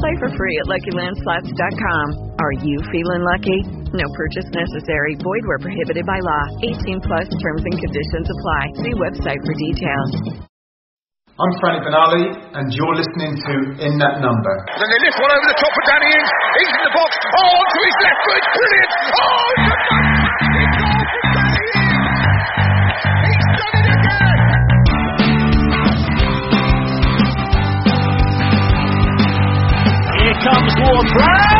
Play for free at LuckyLandSlots.com. Are you feeling lucky? No purchase necessary. Void where prohibited by law. 18 plus terms and conditions apply. See website for details. I'm Frank Benali, and you're listening to In That Number. Then they lift one over the top of Danny Ings. He's in the box. Oh, onto his left foot. Brilliant. Oh, Here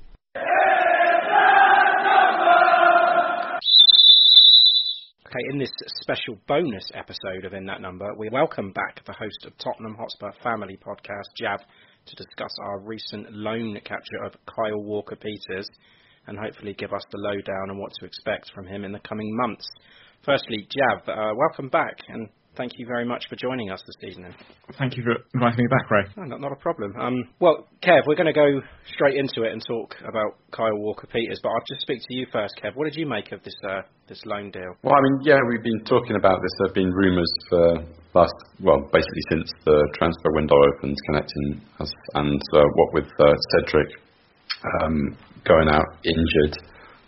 Okay, in this special bonus episode of In That Number, we welcome back the host of Tottenham Hotspur Family Podcast, Jav, to discuss our recent loan capture of Kyle Walker Peters and hopefully give us the lowdown on what to expect from him in the coming months. Firstly, Jav, uh, welcome back and thank you very much for joining us this evening. Thank you for inviting me back, Ray. Oh, not, not a problem. Um, well, Kev, we're going to go straight into it and talk about Kyle Walker Peters, but I'll just speak to you first, Kev. What did you make of this uh, this loan deal? Well, I mean, yeah, we've been talking about this. There have been rumours for last, well, basically since the transfer window opened, connecting us and uh, what with uh, Cedric um, going out injured.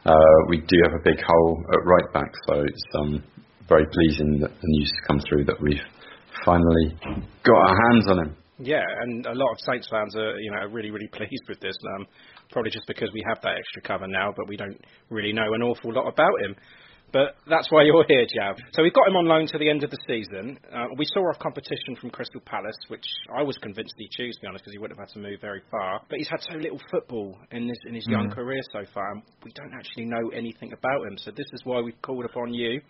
Uh, we do have a big hole at right back, so it's um, very pleasing that the news has come through that we've finally got our hands on him. Yeah, and a lot of Saints fans are, you know, really, really pleased with this. Um, probably just because we have that extra cover now, but we don't really know an awful lot about him. But that's why you're here, Jav. So we've got him on loan to the end of the season. Uh, we saw off competition from Crystal Palace, which I was convinced he'd choose, to be honest, because he wouldn't have had to move very far. But he's had so little football in this in his young Mm. career so far, and we don't actually know anything about him. So this is why we've called upon you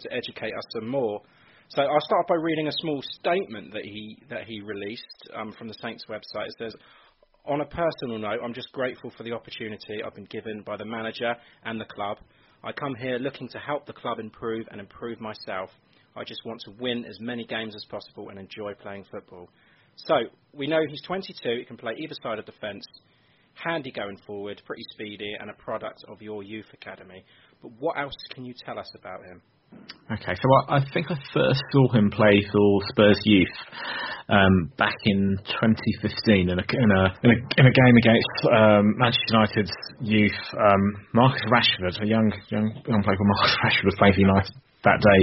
to educate us some more. So I'll start by reading a small statement that he that he released um, from the Saints website. It says. On a personal note, I'm just grateful for the opportunity I've been given by the manager and the club. I come here looking to help the club improve and improve myself. I just want to win as many games as possible and enjoy playing football. So, we know he's 22, he can play either side of the fence, handy going forward, pretty speedy, and a product of your youth academy. But what else can you tell us about him? Okay, so I, I think I first saw him play for Spurs Youth um, back in 2015 in a in a in a, in a game against um, Manchester United's youth. Um, Marcus Rashford, a young young young player called Marcus Rashford, was playing for United that day.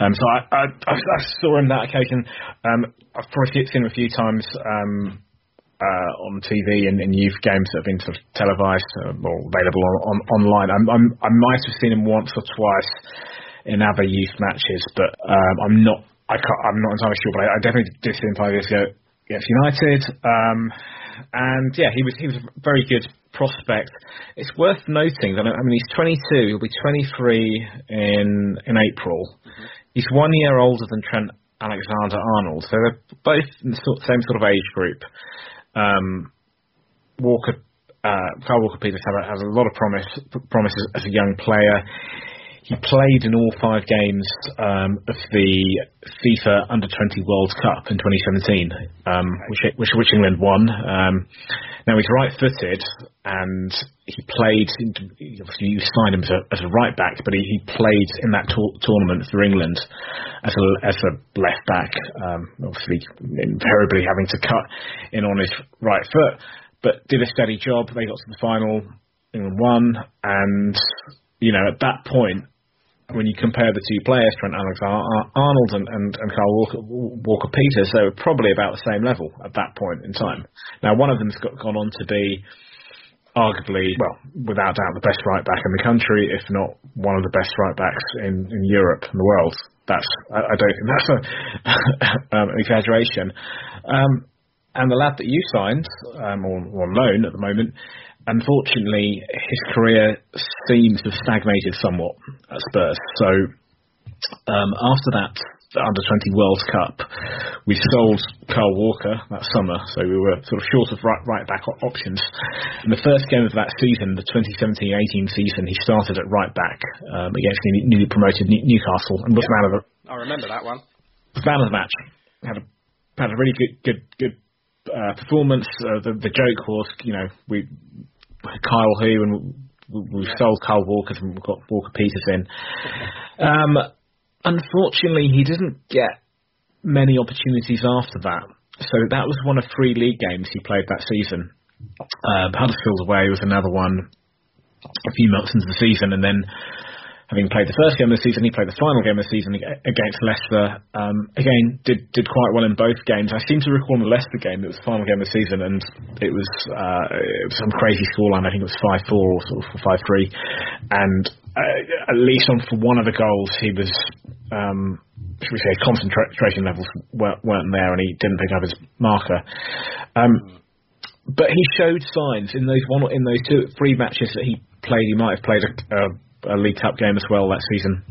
Um, so I, I, I I saw him that occasion. Um, I've probably seen him a few times. Um, uh, on TV and in youth games that have been sort of televised uh, or available on, on online. I'm, I'm, I might have seen him once or twice in other youth matches, but um, I'm not. I can't, I'm not entirely sure, but I, I definitely did see him five years ago against United. Um, and yeah, he was he was a very good prospect. It's worth noting that I mean he's 22. He'll be 23 in in April. Mm-hmm. He's one year older than Trent Alexander-Arnold, so they're both in the same sort of age group. Um, Walker, uh, Kyle Walker Peters has a, lot of promise promises as a young player. He played in all five games um, of the FIFA Under 20 World Cup in 2017, um, which, which, which England won. Um, now he's right-footed, and he played. Obviously, you signed him as a, as a right back, but he, he played in that to- tournament for England as a as a left back. Um, obviously, invariably having to cut in on his right foot, but did a steady job. They got to the final. England won, and you know at that point when you compare the two players, Trent Alexander-Arnold and, and, and Kyle Walker, Walker Peters, they were probably about the same level at that point in time. Now, one of them's got, gone on to be arguably, well, without doubt, the best right back in the country, if not one of the best right backs in, in Europe and the world. That's I, I don't think that's a, um, an exaggeration. Um, and the lad that you signed, um, or on loan at the moment, unfortunately, his career seems to have stagnated somewhat at Spurs. So um, after that under 20 World Cup, we sold Kyle Walker that summer, so we were sort of short of right, right back options. In the first game of that season, the 2017-18 season, he started at right back um, against the newly promoted Newcastle and was yeah, man of the. I remember that one. Man of the match. Had a had a really good good good uh, performance. Uh, the the joke was, you know, we Kyle who and we've sold Kyle Walker and we've got Walker Peters in. Um, unfortunately, he didn't get many opportunities after that. So that was one of three league games he played that season. Uh, Huddersfield away was another one a few months into the season, and then having played the first game of the season, he played the final game of the season against Leicester. Um, again, did did quite well in both games. I seem to recall in the Leicester game it was the final game of the season, and it was, uh, it was some crazy scoreline. I think it was five four or sort of five three, and uh, at least on for one of the goals, he was. Um, should we say concentration levels weren't, weren't there, and he didn't pick up his marker. Um, but he showed signs in those one in those two three matches that he played. He might have played a, a a League Cup game as well that season.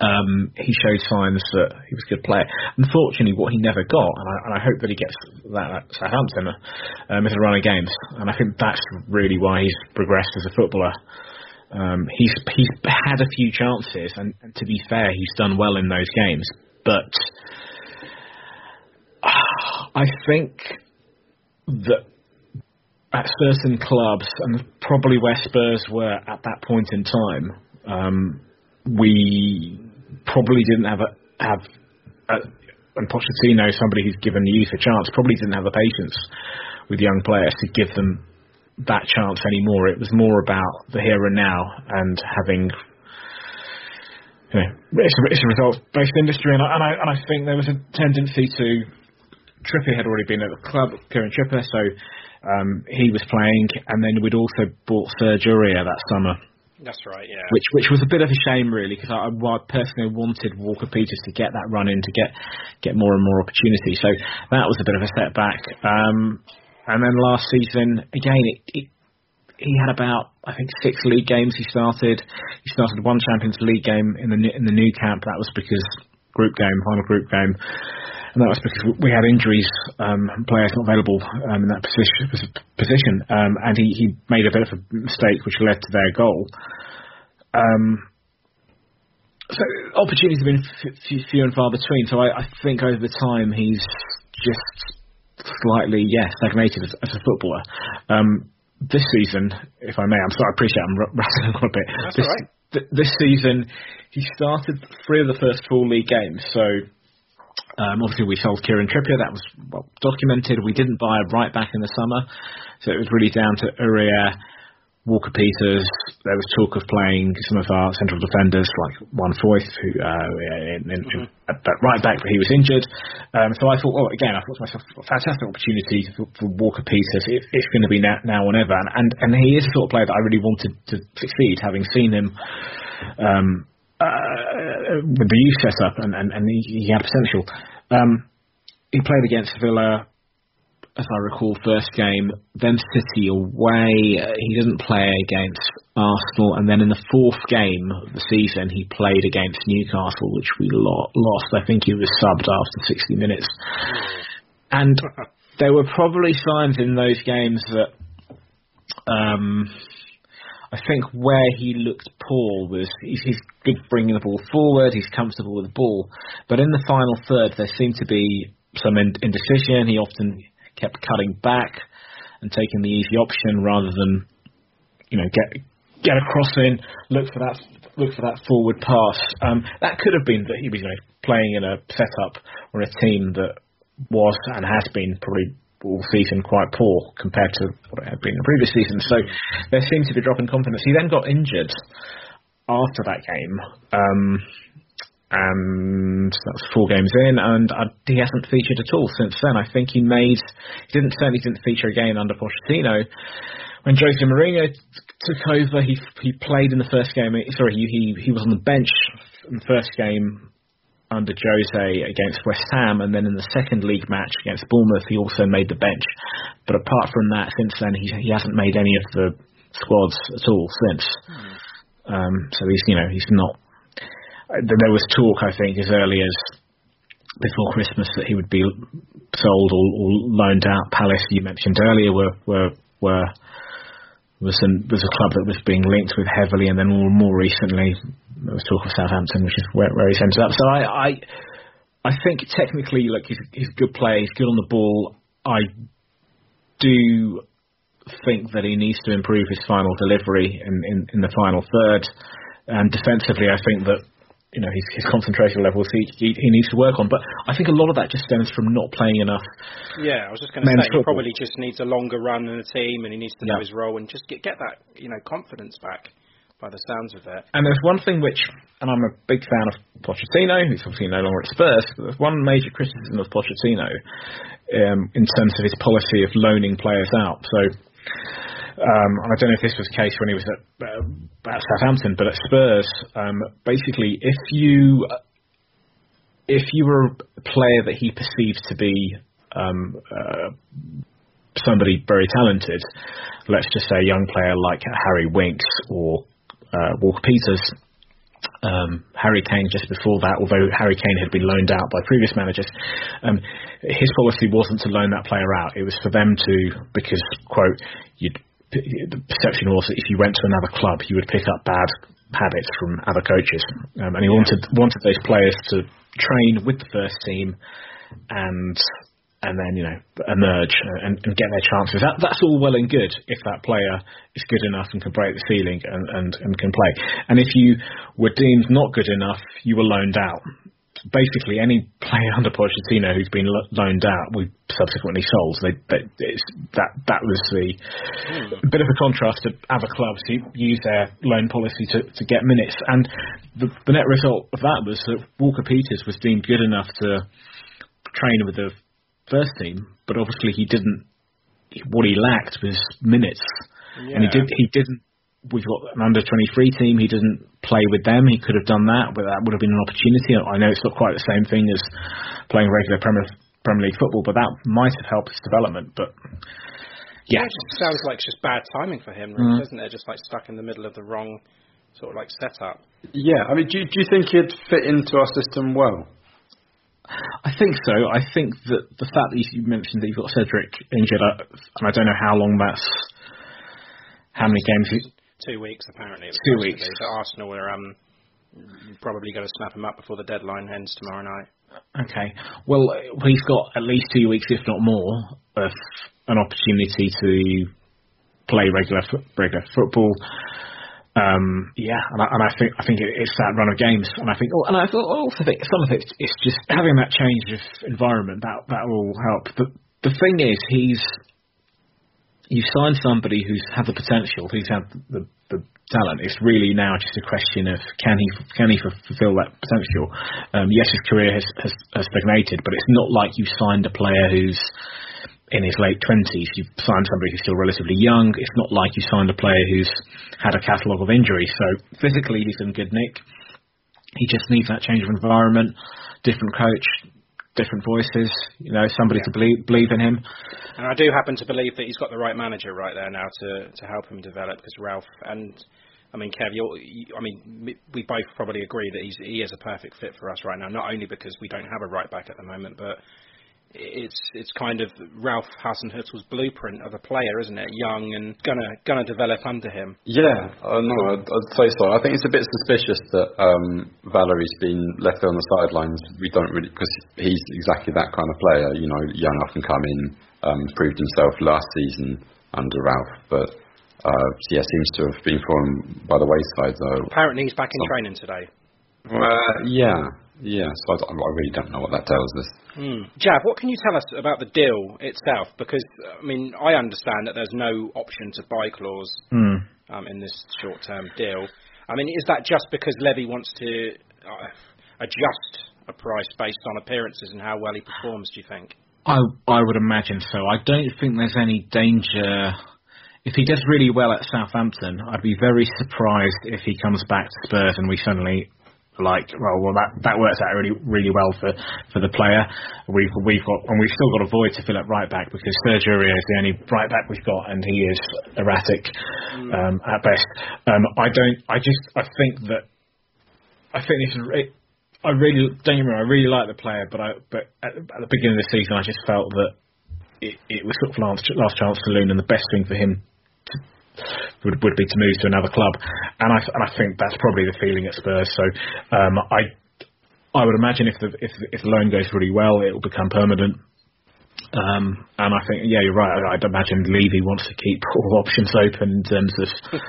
Um, he showed signs that he was a good player. Unfortunately, what he never got, and I, and I hope that he gets that at Southampton, um, is a run of games, and I think that's really why he's progressed as a footballer. Um, he's he's had a few chances, and, and to be fair, he's done well in those games. But uh, I think that at certain clubs, and probably where Spurs were at that point in time, um, we probably didn't have a, have a, and Pochettino, somebody who's given the youth a chance, probably didn't have the patience with young players to give them that chance anymore. It was more about the here and now and having. You know, it's a, it's a results-based industry, and I, and I and I think there was a tendency to Trippier had already been at the club, Kieran Trippier, so um, he was playing, and then we'd also bought Serge Aurier that summer. That's right, yeah. Which which was a bit of a shame, really, because I, I personally wanted Walker Peters to get that run in to get get more and more opportunity. So that was a bit of a setback. Um, and then last season, again, it, it, he had about I think six league games. He started. He started one Champions League game in the in the Nou Camp. That was because group game, final group game and that was because we had injuries, um, players not available um, in that position. position um, and he, he made a bit of a mistake which led to their goal. Um, so opportunities have been f- few and far between. So I, I think over time he's just slightly, yeah, stagnated as, as a footballer. Um, this season, if I may, I'm sorry, I appreciate I'm r- rattling on a bit. That's this, right. th- this season, he started three of the first four league games. So um, obviously, we sold Kieran Trippier. That was well documented. We didn't buy a right back in the summer, so it was really down to Aurier, Walker Peters. There was talk of playing some of our central defenders, like Juan Foyth, who uh, in, in, mm-hmm. at, at right back, but he was injured. Um, so I thought, well, again, I thought to myself, a fantastic opportunity for, for Walker Peters. It, it's going to be now, now or never, and, and and he is the sort of player that I really wanted to succeed, having seen him. Um, uh, the youth setup, and, and, and he, he had potential. Um, he played against Villa as I recall, first game, then City away. Uh, he didn't play against Arsenal, and then in the fourth game of the season, he played against Newcastle, which we lo- lost. I think he was subbed after 60 minutes. And there were probably signs in those games that um, I think where he looked poor was he's, he's good bringing the ball forward, he's comfortable with the ball, but in the final third, there seemed to be some indecision. He often kept cutting back and taking the easy option rather than you know get get across in, look for that look for that forward pass. Um, that could have been that he was you know, playing in a setup or a team that was and has been probably all season quite poor compared to what it had been in the previous season. So there seemed to be a drop in confidence. He then got injured after that game. Um, and that's four games in, and uh, he hasn't featured at all since then. I think he made he didn't certainly didn't feature again under Pochettino. When Jose Mourinho took over, he he played in the first game. Sorry, he he, he was on the bench in the first game under Jose against West Ham, and then in the second league match against Bournemouth, he also made the bench. But apart from that, since then he he hasn't made any of the squads at all since. Um, so he's you know he's not there was talk, I think, as early as before Christmas that he would be sold or, or loaned out. Palace, you mentioned earlier, were were were was an, was a club that was being linked with heavily, and then more, more recently there was talk of Southampton, which is where, where he's ended up. So I, I I think technically, like he's, he's a good player, he's good on the ball. I do think that he needs to improve his final delivery in, in, in the final third. And defensively, I think that you know his, his concentration levels he, he, he needs to work on. But I think a lot of that just stems from not playing enough. Yeah, I was just going to say football. he probably just needs a longer run in the team, and he needs to know his role and just get get that you know confidence back. By the sounds of it. And there's one thing which, and I'm a big fan of Pochettino, who's obviously no longer at Spurs. But there's one major criticism of Pochettino um, in terms of his policy of loaning players out. So um, I don't know if this was the case when he was at, uh, at Southampton, but at Spurs, um, basically, if you if you were a player that he perceived to be um, uh, somebody very talented, let's just say a young player like Harry Winks or uh, Walker Peters, um, Harry Kane just before that, although Harry Kane had been loaned out by previous managers, um, his policy wasn't to loan that player out. It was for them to, because, quote, you'd the perception was that if you went to another club, you would pick up bad habits from other coaches, um, and he yeah. wanted wanted those players to train with the first team and and then you know emerge and, and get their chances. That, that's all well and good if that player is good enough and can break the ceiling and, and, and can play. And if you were deemed not good enough, you were loaned out basically any player under Pochettino who's been lo- loaned out, we subsequently sold. They, they, that that was the mm. bit of a contrast to other clubs who use their loan policy to, to get minutes. And the, the net result of that was that Walker Peters was deemed good enough to train with the first team, but obviously he didn't. What he lacked was minutes, yeah. and he did he didn't we've got an under 23 team. He doesn't play with them. He could have done that, but that would have been an opportunity. I know it's not quite the same thing as playing regular Premier, Premier League football, but that might have helped his development. But yeah, yeah it just sounds like it's just bad timing for him, really, mm. doesn't it? Just like stuck in the middle of the wrong sort of like setup. Yeah, I mean, do, do you think he'd fit into our system well? I think so. I think that the fact that you mentioned that you've got Cedric injured, and I don't know how long that's, how many games two weeks apparently. two weeks. So Arsenal are um, probably going to snap him up before the deadline ends tomorrow night. Okay. Well, he's got at least two weeks, if not more, of an opportunity to play regular regular football. Um, yeah, and I, and I think I think it's that run of games, and I think, oh, and I also think some of it is just having that change of environment that that will help. The the thing is, he's you sign somebody who's had the potential, who's had the, the talent. It's really now just a question of can he can he fulfil that potential. Um, yes, his career has, has, has stagnated, but it's not like you signed a player who's in his late twenties. You've signed somebody who's still relatively young. It's not like you signed a player who's had a catalogue of injuries. So physically, he's in good nick. He just needs that change of environment, different coach, different voices. You know, somebody yeah. to believe believe in him. And I do happen to believe that he's got the right manager right there now to to help him develop. Because Ralph and I mean, Kev, you're, you, I mean, we both probably agree that he's he is a perfect fit for us right now. Not only because we don't have a right back at the moment, but it's it's kind of Ralph Hasenhüttl's blueprint of a player, isn't it? Young and gonna gonna develop under him. Yeah, uh, no, I'd, I'd, say so. I think it's a bit suspicious that um, Valery's been left on the sidelines. We don't really because he's exactly that kind of player. You know, young up and coming, um, proved himself last season under Ralph, but. Uh, yeah, seems to have been fallen by the wayside though. Apparently he's back in so, training today. Uh, yeah, yeah, so I, I, really don't know what that tells us. Mm. Jav, what can you tell us about the deal itself? Because, I mean, I understand that there's no option to buy clause mm. um, in this short term deal. I mean, is that just because Levy wants to uh, adjust a price based on appearances and how well he performs, do you think? I, I would imagine so. I don't think there's any danger. If he does really well at Southampton, I'd be very surprised if he comes back to Spurs and we suddenly like well, well that that works out really really well for for the player. We've we've got and we've still got a void to fill at right back because Sergio Aurier is the only right back we've got and he is erratic mm. um, at best. Um, I don't. I just I think that I think this is. It, I really don't get me wrong. I really like the player, but I but at, at the beginning of the season, I just felt that it, it was sort of last, last chance saloon, and the best thing for him would, would be to move to another club, and I and I think that's probably the feeling at Spurs. So um, I I would imagine if the if if the loan goes really well, it will become permanent. Um, and I think, yeah, you're right. I'd imagine Levy wants to keep all options open in terms of.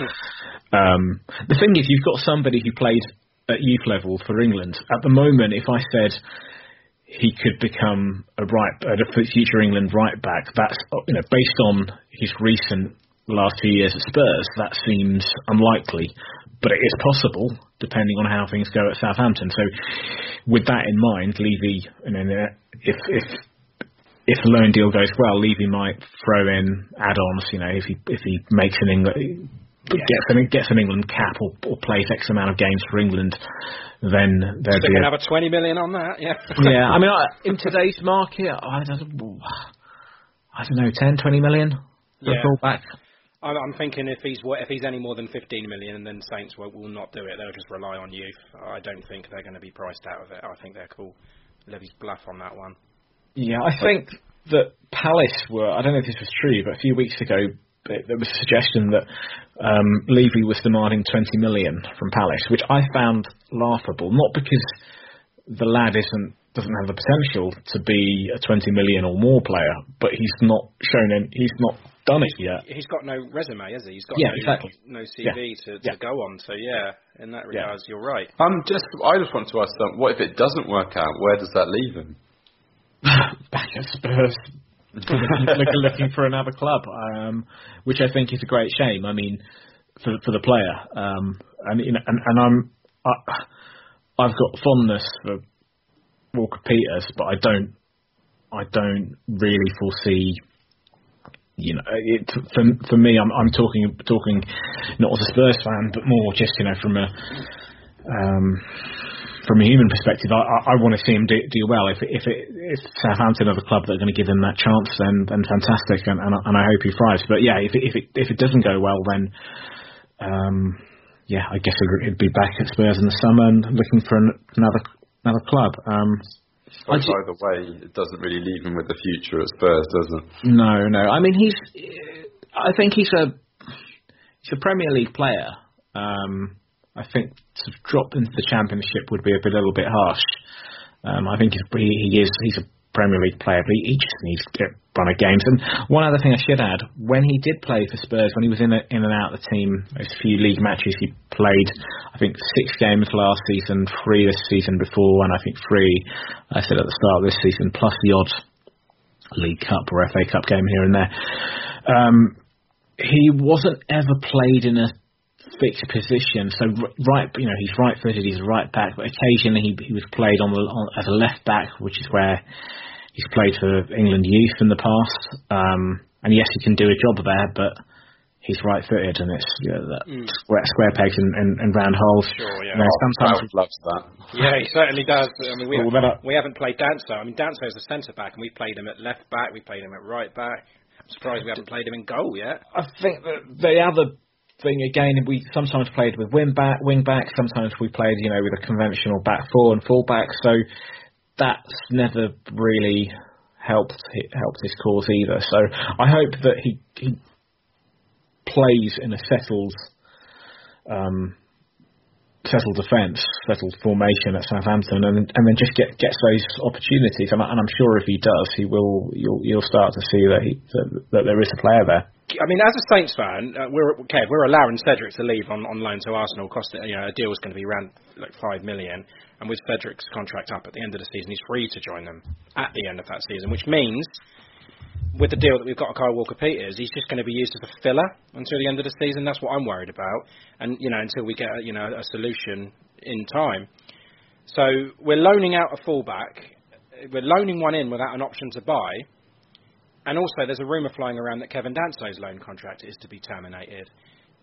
um, the thing is, you've got somebody who played at youth level for England. At the moment, if I said he could become a right, a future England right back, that's you know based on his recent the last two years at Spurs, that seems unlikely, but it is possible depending on how things go at Southampton. So, with that in mind, Levy, you uh, know, if if if the loan deal goes well, Levy might throw in add-ons. You know, if he if he makes an England yeah. gets an gets an England cap or, or plays X amount of games for England, then there'd Stick be another twenty million on that. Yeah. yeah. I mean, in today's market, I don't, I don't know, 10, 20 million yeah. a fullback. I'm thinking if he's if he's any more than 15 million, then Saints will, will not do it. They'll just rely on youth. I don't think they're going to be priced out of it. I think they're cool. Levy's bluff on that one. Yeah, I think that Palace were. I don't know if this was true, but a few weeks ago there was a suggestion that um, Levy was demanding 20 million from Palace, which I found laughable. Not because the lad isn't doesn't have the potential to be a 20 million or more player, but he's not shown any, he's not done it yet. He's got no resume, has he? He's got yeah, no, exactly. no CV yeah. To, to yeah. go on. So yeah, in that regard, you're right. Um, just I just want to ask them, what if it doesn't work out? Where does that leave him? Back at Spurs. looking, looking for another club, um, which I think is a great shame. I mean, for for the player, um, and you know, and, and I'm I, I've got fondness for Walker Peters, but I don't I don't really foresee you know, it, for for me, I'm I'm talking talking not as a Spurs fan, but more just you know from a um, from a human perspective. I, I, I want to see him do, do well. If if it, if Southampton are the club that are going to give him that chance, then then fantastic, and and, and I hope he thrives. But yeah, if if it if it doesn't go well, then um, yeah, I guess it'd be back at Spurs in the summer and looking for an, another another club. Um, but either way, it doesn't really leave him with the future at Spurs, does it? No, no. I mean, he's. I think he's a he's a Premier League player. Um, I think to drop into the Championship would be a, bit, a little bit harsh. Um, I think he's, he, he is he's a Premier League player, but he, just needs to get run of games. And one other thing I should add, when he did play for Spurs, when he was in a, in and out of the team, those few league matches he played, I think six games last season, three this season before, and I think three, I said at the start of this season, plus the odd League Cup or FA Cup game here and there. Um, he wasn't ever played in a fixed position. So right, you know, he's right-footed. He's right back, but occasionally he he was played on the on, as a left back, which is where he's played for England youth in the past. Um, and yes, he can do a job there, but he's right-footed, and it's you know, that Mm. square, square pegs and, and, and round holes. Sure, yeah. You know, sometimes loves that. Yeah, he certainly does. I mean, we, Well, then I- we haven't played Danso. I mean, Danso is a centre back, and we've played him at left back. We played him at right back. I'm surprised we haven't played him in goal yet. I think that the other thing again, we sometimes played with wing back, wing back. Sometimes we played, you know, with a conventional back four and full back. So that's never really helped helped his cause either. So I hope that he he plays in a settled um, settled defence, settled formation at Southampton, and and then just get gets those opportunities. And, and I'm sure if he does, he will. You'll you'll start to see that he that, that there is a player there. I mean, as a Saints fan, uh, we're okay. We're allowing Cedric to leave on, on loan to Arsenal. Cost you know a deal is going to be around like five million, and with Cedric's contract up at the end of the season, he's free to join them at the end of that season, which means with the deal that we've got, a Kyle Walker Peters, he's just going to be used as a filler until the end of the season. That's what I'm worried about, and you know until we get you know a solution in time. So we're loaning out a fullback. We're loaning one in without an option to buy. And also, there's a rumour flying around that Kevin Danso's loan contract is to be terminated.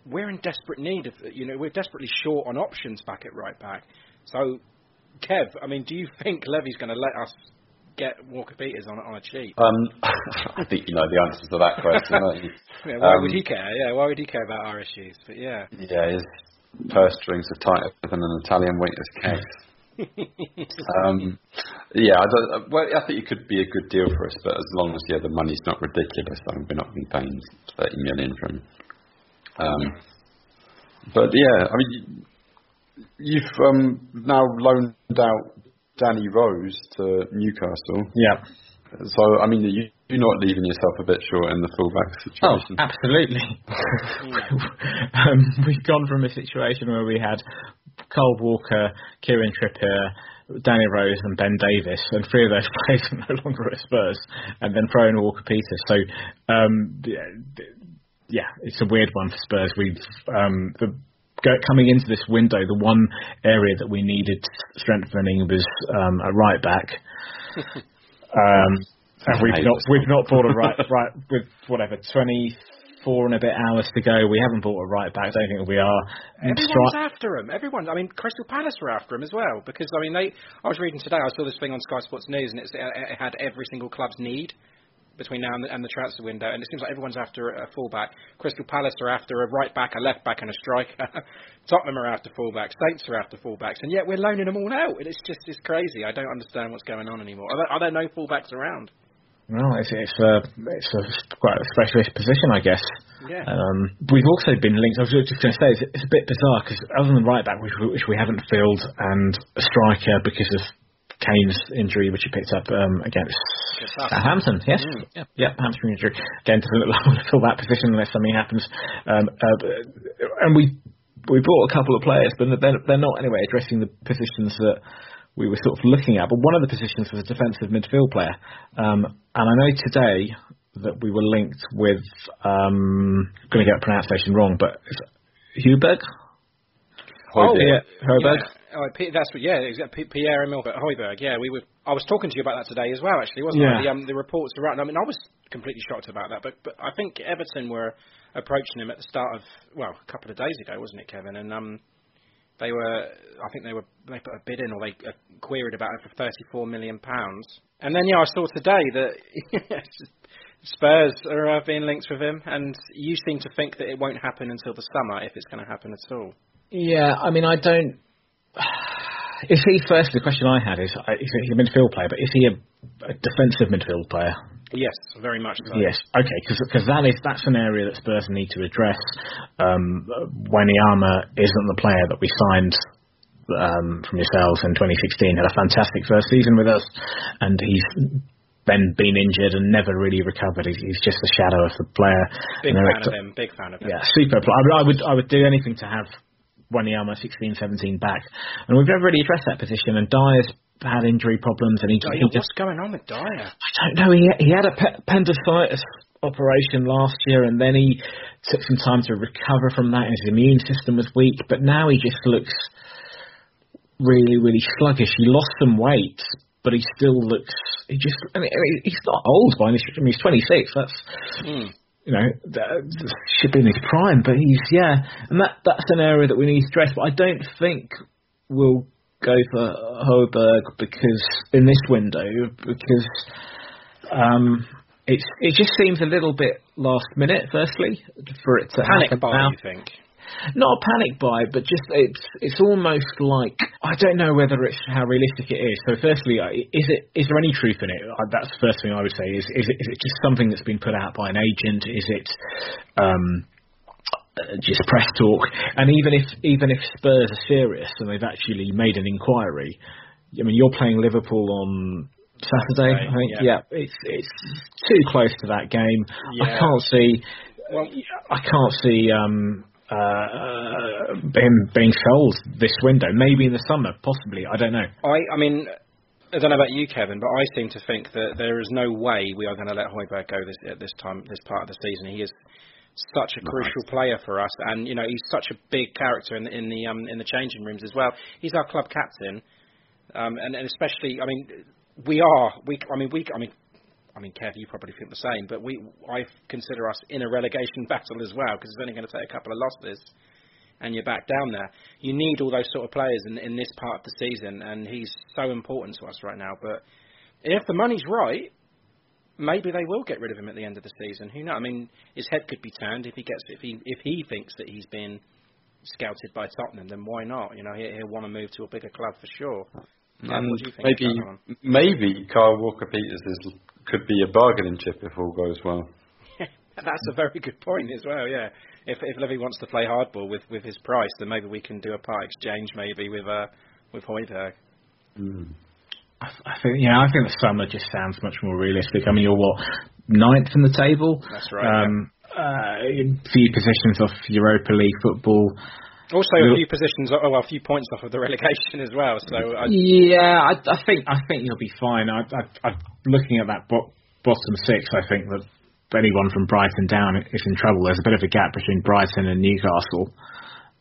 We're in desperate need of, you know, we're desperately short on options back at right back. So, Kev, I mean, do you think Levy's going to let us get Walker Peters on on a cheap? Um, I think you know the answer to that question. don't you? Yeah, why Um, would he care? Yeah, why would he care about our issues? But yeah, Yeah, his purse strings are tighter than an Italian waiter's case. um, yeah, I, don't, uh, well, I think it could be a good deal for us, but as long as yeah, the money's not ridiculous, I mean, we're not going to be paying thirty million for him. Um, but yeah, I mean, you- you've um, now loaned out Danny Rose to Newcastle. Yeah. So I mean, you, you're not leaving yourself a bit short in the fullback situation. Oh, absolutely. um, we've gone from a situation where we had Kyle Walker, Kieran Trippier, Danny Rose, and Ben Davies, and three of those players are no longer at Spurs, and then throw in Walker Peters. So, um, yeah, it's a weird one for Spurs. We've um, the coming into this window, the one area that we needed strengthening was um, a right back. Um, and we've not we've not bought a right right with whatever twenty four and a bit hours to go. We haven't bought a right back. I don't think we are. Everyone's Stri- after him. Everyone. I mean, Crystal Palace are after him as well because I mean, they. I was reading today. I saw this thing on Sky Sports News, and it's, it had every single club's need between now and the, and the transfer window, and it seems like everyone's after a fullback. Crystal Palace are after a right back, a left back, and a striker. Tottenham are after fullbacks. Saints are after fullbacks, and yet we're loaning them all out. And it's just it's crazy. I don't understand what's going on anymore. Are there, are there no fullbacks around? Well, it's it's a it's a quite a specialist position, I guess. Yeah. Um, we've also been linked. I was just going to say it's, it's a bit bizarre because other than right back, which, which we haven't filled, and a striker because of Kane's injury, which he picked up um, against Southampton. Yes, Mm. yeah, yeah, hamstring injury. Again, doesn't look like we'll fill that position unless something happens. Um, uh, and we we brought a couple of players, but they're, they're not anyway addressing the positions that we were sort of looking at. But one of the positions was a defensive midfield player. Um, and I know today that we were linked with, um, I'm going to get the pronunciation wrong, but is Huberg? Oh, yeah, Højbjerg. Yeah. Oh, that's what. Yeah, exactly. Pierre Emile Højbjerg. Yeah, we were. I was talking to you about that today as well. Actually, wasn't Yeah. I? The, um, the reports right. I mean, I was completely shocked about that. But but I think Everton were approaching him at the start of well, a couple of days ago, wasn't it, Kevin? And um, they were. I think they were. They put a bid in, or they uh, queried about it for thirty-four million pounds. And then yeah, I saw today that. Spurs are uh, being linked with him, and you seem to think that it won't happen until the summer, if it's going to happen at all. Yeah, I mean, I don't. Is he first? The question I had is: uh, is he a midfield player? But is he a, a defensive midfield player? Yes, very much so. Yes, okay, because that is that's an area that Spurs need to address. Um, Wanyama isn't the player that we signed um, from yourselves in 2016. Had a fantastic first season with us, and he's then been injured and never really recovered. He's, he's just a shadow of the player. Big fan of him. Big fan of him. yeah, super. I, mean, I would I would do anything to have Wanyama 16, 17 back, and we've never really addressed that position. And Dier's had injury problems, and he, Dier, he just what's going on with Dier? I don't know. He he had a pe- appendicitis operation last year, and then he took some time to recover from that. And his immune system was weak, but now he just looks really, really sluggish. He lost some weight, but he still looks. He just. I mean, he's not old by any stretch. I mean, he's 26. That's. Hmm. You know, should be in his prime, but he's yeah, and that that's an area that we need to address. But I don't think we'll go for Højbjerg because in this window because um, it's it just seems a little bit last minute. Firstly, for it to Panic happen buy, now. you think? Not a panic buy, but just it's it's almost like I don't know whether it's how realistic it is. So, firstly, is it is there any truth in it? That's the first thing I would say. Is is it, is it just something that's been put out by an agent? Is it um, just press talk? And even if even if Spurs are serious and they've actually made an inquiry, I mean, you're playing Liverpool on Saturday, Saturday, I think. yeah. it's it's too close to that game. I can't see. Well, I can't see um, uh, him being sold this window. Maybe in the summer, possibly. I don't know. I, I mean, I don't know about you, Kevin, but I seem to think that there is no way we are going to let Højbjerg go this at this time, this part of the season. He is such a crucial player for us, and you know he's such a big character in, in the um, in the changing rooms as well. He's our club captain, um, and, and especially, I mean, we are we. I mean, we. I mean. I mean, Kev, you probably think the same, but we, I consider us in a relegation battle as well because it's only going to take a couple of losses, and you're back down there. You need all those sort of players in, in this part of the season, and he's so important to us right now. But if the money's right, maybe they will get rid of him at the end of the season. Who knows? I mean, his head could be turned if he gets if he if he thinks that he's been scouted by Tottenham, then why not? You know, he, he'll want to move to a bigger club for sure. And what do you think maybe about that one? maybe Kyle Walker Peters is could be a bargaining chip if all goes well. That's a very good point as well. Yeah, if if Levy wants to play hardball with with his price, then maybe we can do a part exchange maybe with uh with Højbjerg. I, I think yeah, I think the summer just sounds much more realistic. I mean, you're what ninth in the table. That's right, Um, uh, a few positions off Europa League football. Also, a few positions, oh, well, a few points off of the relegation as well. So I, Yeah, I, I think I think you'll be fine. I, I, I, looking at that bo- bottom six, I think that anyone from Brighton down is in trouble. There's a bit of a gap between Brighton and Newcastle,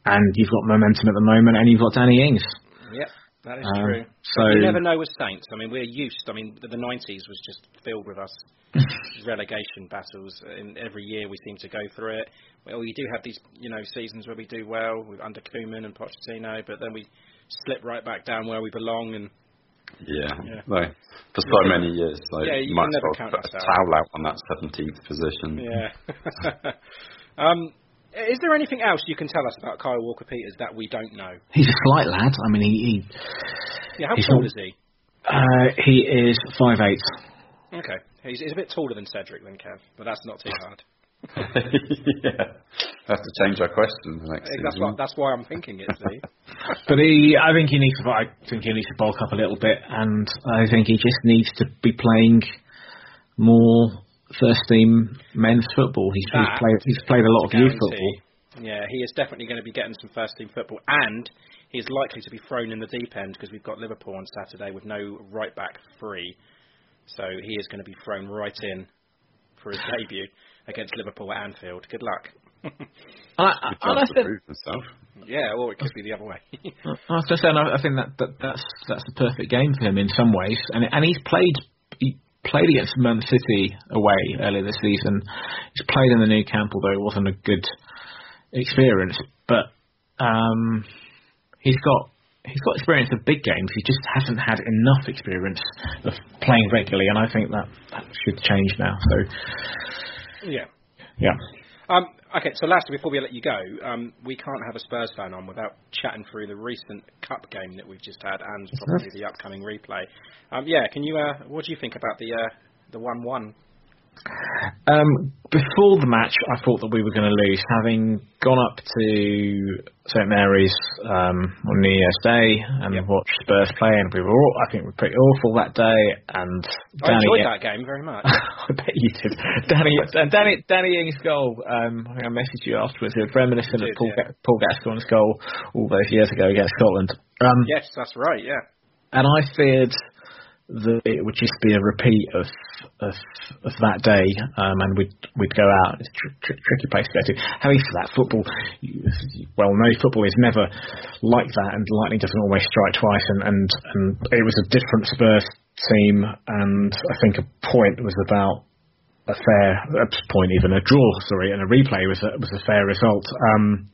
and you've got momentum at the moment, and you've got Danny Ings. Yep, that is Um, true. so- you never know with Saints. I mean, we're used. I mean, the, the 90s was just filled with us relegation battles. And every year we seem to go through it. Well, we do have these, you know, seasons where we do well with under Koeman and Pochettino, but then we slip right back down where we belong. And Yeah, Yeah. for so many years, like Yeah, you might as well put a towel out on that 17th position. yeah. um, is there anything else you can tell us about Kyle Walker Peters that we don't know? He's a slight lad. I mean, he, he Yeah, how tall not- is he? uh, he is five eight. Okay, he's, he's a bit taller than Cedric than Kev, but that's not too hard. yeah, have to change our question the next That's why, that's why I'm thinking it. See. But he, I think he needs to. I think he needs to bulk up a little bit, and I think he just needs to be playing more first team men's football. He's, he's played. He's played a lot of youth football. Yeah, he is definitely going to be getting some first team football, and he's likely to be thrown in the deep end because we've got Liverpool on Saturday with no right back free. So he is going to be thrown right in for his debut against Liverpool at Anfield. Good luck. And I, and I chance think, prove himself. yeah, or it could be the other way. I was going to say, and I I think that, that that's that's the perfect game for him in some ways, and and he's played he played against Man City away earlier this season. He's played in the Nou Camp, although it wasn't a good experience, but um, he's got he's got experience of big games. He just hasn't had enough experience of playing regularly, and I think that that should change now. So yeah. yeah. Um, okay, so lastly, before we let you go, um, we can't have a Spurs fan on without chatting through the recent cup game that we've just had and probably the upcoming replay. Um, yeah, can you? Uh, what do you think about the uh, the one-one? Um, before the match, I thought that we were going to lose, having gone up to St Mary's um, on New Year's Day and watched Spurs play, and we were, all, I think, we were pretty awful that day. And I enjoyed that game very much. I bet you did. Danny, and Danny, Danny Ings' goal. Um, I think I messaged you afterwards. It was reminiscent You of Paul, yeah. Paul Gascoigne's goal all those years ago against Scotland. Um, yes, that's right. Yeah. and I feared that it would just be a repeat of of, of that day, um, and we'd we'd go out. It's a tr- tr- tricky place to go to. Having for that, football, you, well, no, football is never like that, and lightning doesn't always strike twice. And and and it was a different Spurs team, and I think a point was about a fair a point, even a draw, sorry, and a replay was a, was a fair result. Um,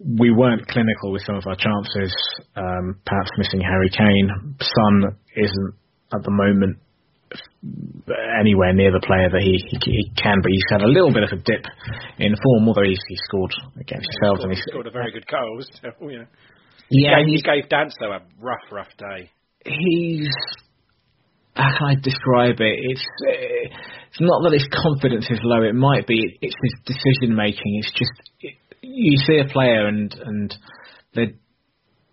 we weren't clinical with some of our chances, um, perhaps missing Harry Kane. Son isn't at the moment anywhere near the player that he, he, he can be. He's had a little bit of a dip in form, although he's, he scored against He himself. scored, and he scored a very good goal. So, you know. Yeah, he gave, he gave Danso a rough, rough day. he's how can I describe it? It's it's not that his confidence is low. It might be. It's his decision making. It's just it, you see a player and and they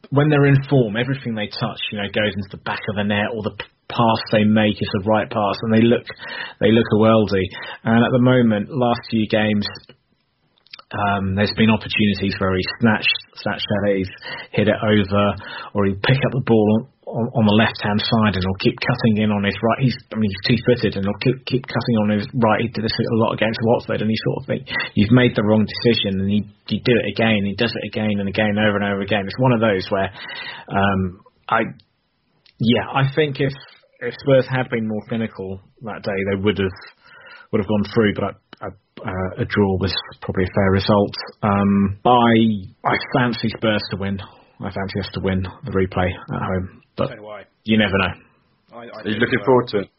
when they're in form, everything they touch, you know, goes into the back of the net or the pass they make is the right pass, and they look they look a worldie. And at the moment, last few games, um, there's been opportunities where he snatched, snatched at it, he's hit it over, or he pick up the ball on, on the left hand side and he'll keep cutting in on his right. He's, I mean, he's two footed and he'll keep keep cutting on his right. He did this a lot against Watford, and you sort of think you've made the wrong decision, and you you do it again. He does it again and again, over and over again. It's one of those where, um, I, yeah, I think if if Spurs had been more clinical that day, they would have would have gone through, but I, I, uh, a draw was probably a fair result. Um, I I fancy Spurs to win. I fancy us to win the replay at home, but So do I. you never know. I, I Are you looking so. forward to it?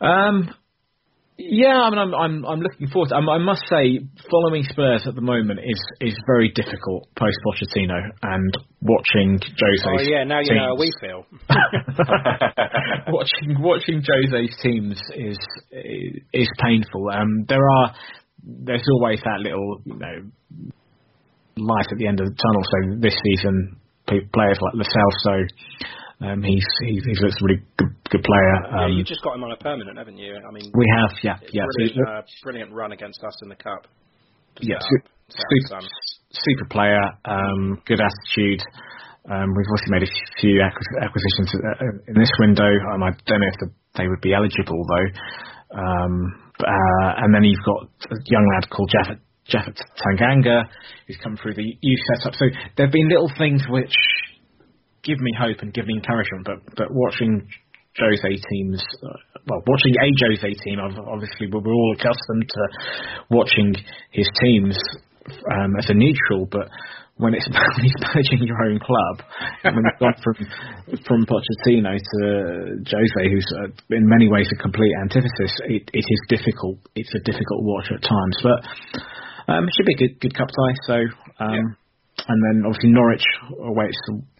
Um, yeah, I mean, I'm I'm I'm looking forward. To, I, I must say, following Spurs at the moment is is very difficult post Pochettino, and watching Jose's Oh yeah, now you know how we feel. watching watching Jose's teams is is painful. Um, there are there's always that little you know light at the end of the tunnel. So this season, players like Lo Celso, so um, he's he's he's looks a really good, good player. yeah, Um, you've just got him on a permanent, haven't you? I mean, we have, yeah, yeah. Brilliant, uh, brilliant run against us in the cup. yeah, set su- up- set up super, super player, um, good attitude. Um, we've also made a few acquisitions uh, in this window. Um, I don't know if the, they would be eligible though. Um, uh, and then you've got a young lad called Japhet, Japhet Tanganga who's come through the youth setup. So there have been little things which give me hope and give me encouragement. But but watching Jose teams, uh, well, watching a Jose team, obviously we're all accustomed to watching his teams um, as a neutral, but when it's when he's managing your own club, when you've gone from from Pochettino to Jose, who's uh, in many ways a complete antithesis, it, it is difficult. It's a difficult watch at times, but um, it should be a good good cup tie. So, um, and then obviously Norwich awaits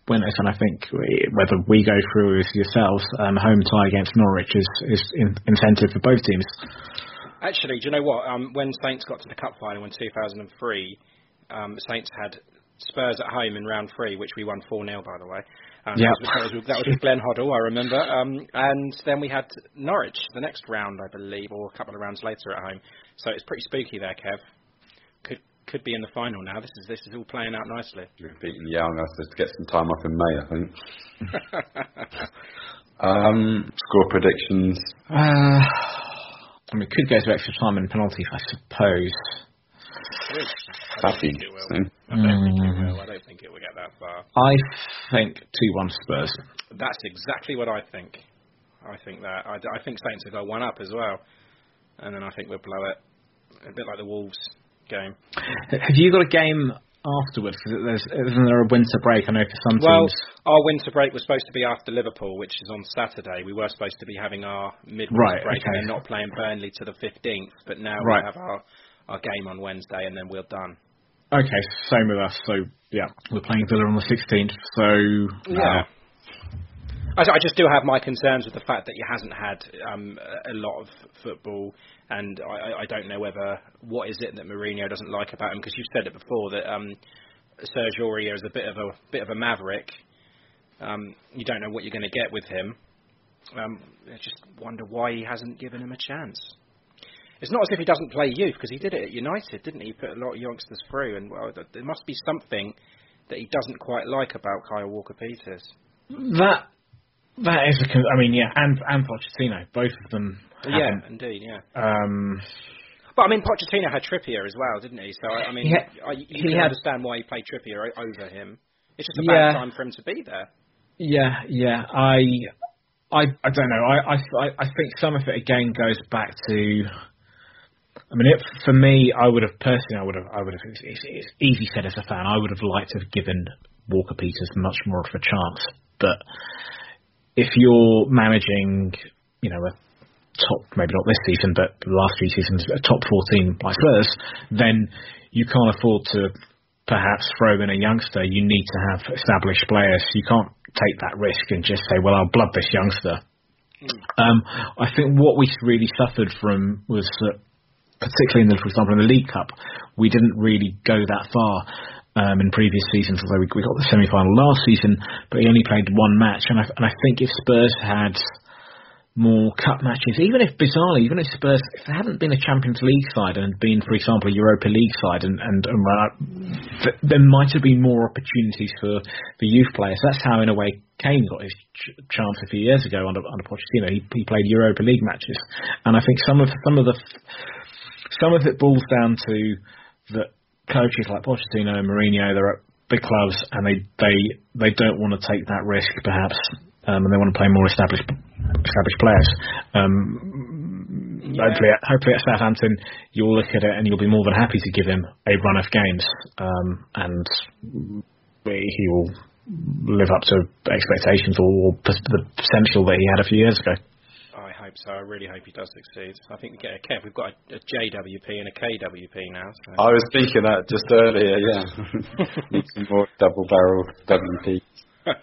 the winners, and I think we, whether we go through with yourselves, um, home tie against Norwich is is in, incentive for both teams. Actually, do you know what? Um, when Saints got to the cup final in 2003, um, Saints had Spurs at home in round three, which we won 4 0, by the way. Um, Yep. that, was, that, was, with- that was with Glenn Hoddle, I remember. Um, and then we had Norwich the next round, I believe, or a couple of rounds later at home. So it's pretty spooky there, Kev. Could could be in the final now. This is this is all playing out nicely. We've beaten Young. I have to get some time off in May, I think. Um, score predictions. Uh, I mean, it could go to extra time and penalties, I suppose. That'd be interesting. I don't think it Mm. will. I don't think it will get that far. I think two one Spurs. That's exactly what I think. I think that. I, I think Saints will go one up as well, and then I think we'll blow it. A bit like the Wolves game. Have you got a game afterwards? 'Cause There's, isn't there a winter break? I know for some Well, teams. our winter break was supposed to be after Liverpool, which is on Saturday. We were supposed to be having our midwinter Right, break and okay. then not playing Burnley to the 15th, but now Right. we have our, our game on Wednesday and then we're done. Okay, same with us. So yeah, we're playing Villa on the 16th. So Yeah. I, I just do have my concerns with the fact that he hasn't had um, a lot of football, and I, I- don't know whether what is it that Mourinho doesn't like about him because you've said it before that um, Serge Aurier is a bit of a bit of a maverick. Um, you don't know what you're going to get with him. Um, I just wonder why he hasn't given him a chance. It's not as if he doesn't play youth because he did it at United, didn't he? He put a lot of youngsters through, and well, there must be something that he doesn't quite like about Kyle Walker Peters. That that is a. con- I mean, yeah, and and Pochettino, both of them. Yeah, indeed, yeah. Um, But I mean, Pochettino had Trippier as well, didn't he? So I I mean, He had- I, you he can had- understand why he played Trippier over him. It's just a Yeah. bad time for him to be there. Yeah, yeah. I, I, I don't know. I, I, I think some of it again goes back to. I mean, it, for me, I would have personally, I would have, I would have. It's, it's, it's easy said as a fan. I would have liked to have given Walker Peters much more of a chance. But if you're managing, you know, a top, maybe not this season, but the last few seasons, a top 14 like Spurs, then you can't afford to perhaps throw in a youngster. You need to have established players. You can't take that risk and just say, well, I'll blood this youngster. Um, I think what we really suffered from was that, particularly in the, for example, in the League Cup, we didn't really go that far um, in previous seasons. Although we, got the semi-final last season, but he only played one match, and I, and I think if Spurs had more cup matches, even if bizarrely, even if Spurs, if they hadn't been a Champions League side and been, for example, a Europa League side, and and, and th- there might have been more opportunities for the youth players. That's how, in a way, Kane got his ch- chance a few years ago under under Pochettino. He, he played Europa League matches, and I think some of some of the some of it boils down to that coaches like Pochettino and Mourinho, they're at big clubs and they they they don't want to take that risk, perhaps, um, and they want to play more established established players. Um, Hopefully, at, hopefully at Southampton, you'll look at it and you'll be more than happy to give him a run of games, um, and he will live up to expectations or the potential that he had a few years ago. I hope so. I really hope he does succeed. I think we get a Kev. We've got a, a JWP and a KWP now. So. I was thinking that just earlier, yeah. More double barrel WP.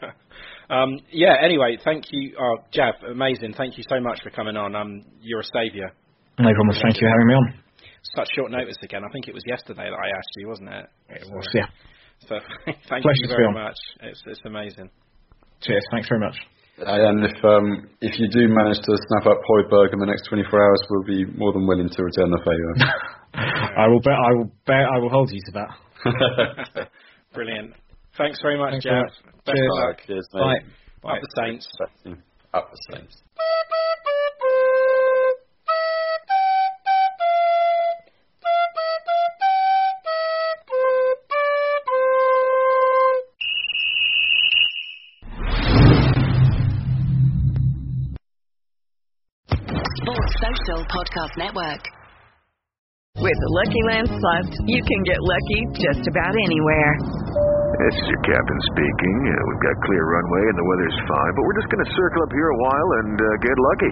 um, yeah. Anyway, thank you, oh, Jav. Amazing. Thank you so much for coming on. Um, you're a saviour. No problem. Thank you for having me on. Such short notice again. I think it was yesterday that I asked you, wasn't it? It was, yeah. So thank Pleasure you to be very on. much. It's it's amazing. Cheers. Thanks very much. And if um, if you do manage to snap up Højbjerg in the next 24 hours, we'll be more than willing to return the favour. I will bet. I will bet. I will hold you to that. Brilliant. Thanks very much, Thanks Jav. very much. Best Cheers. of luck. Cheers, Bye. mate. Up the Saints. Up the Saints. Podcast Network. With the Lucky Land Slots, you can get lucky just about anywhere. This is your captain speaking. Uh, we've got clear runway and the weather's fine, but we're just going to circle up here a while and uh, get lucky.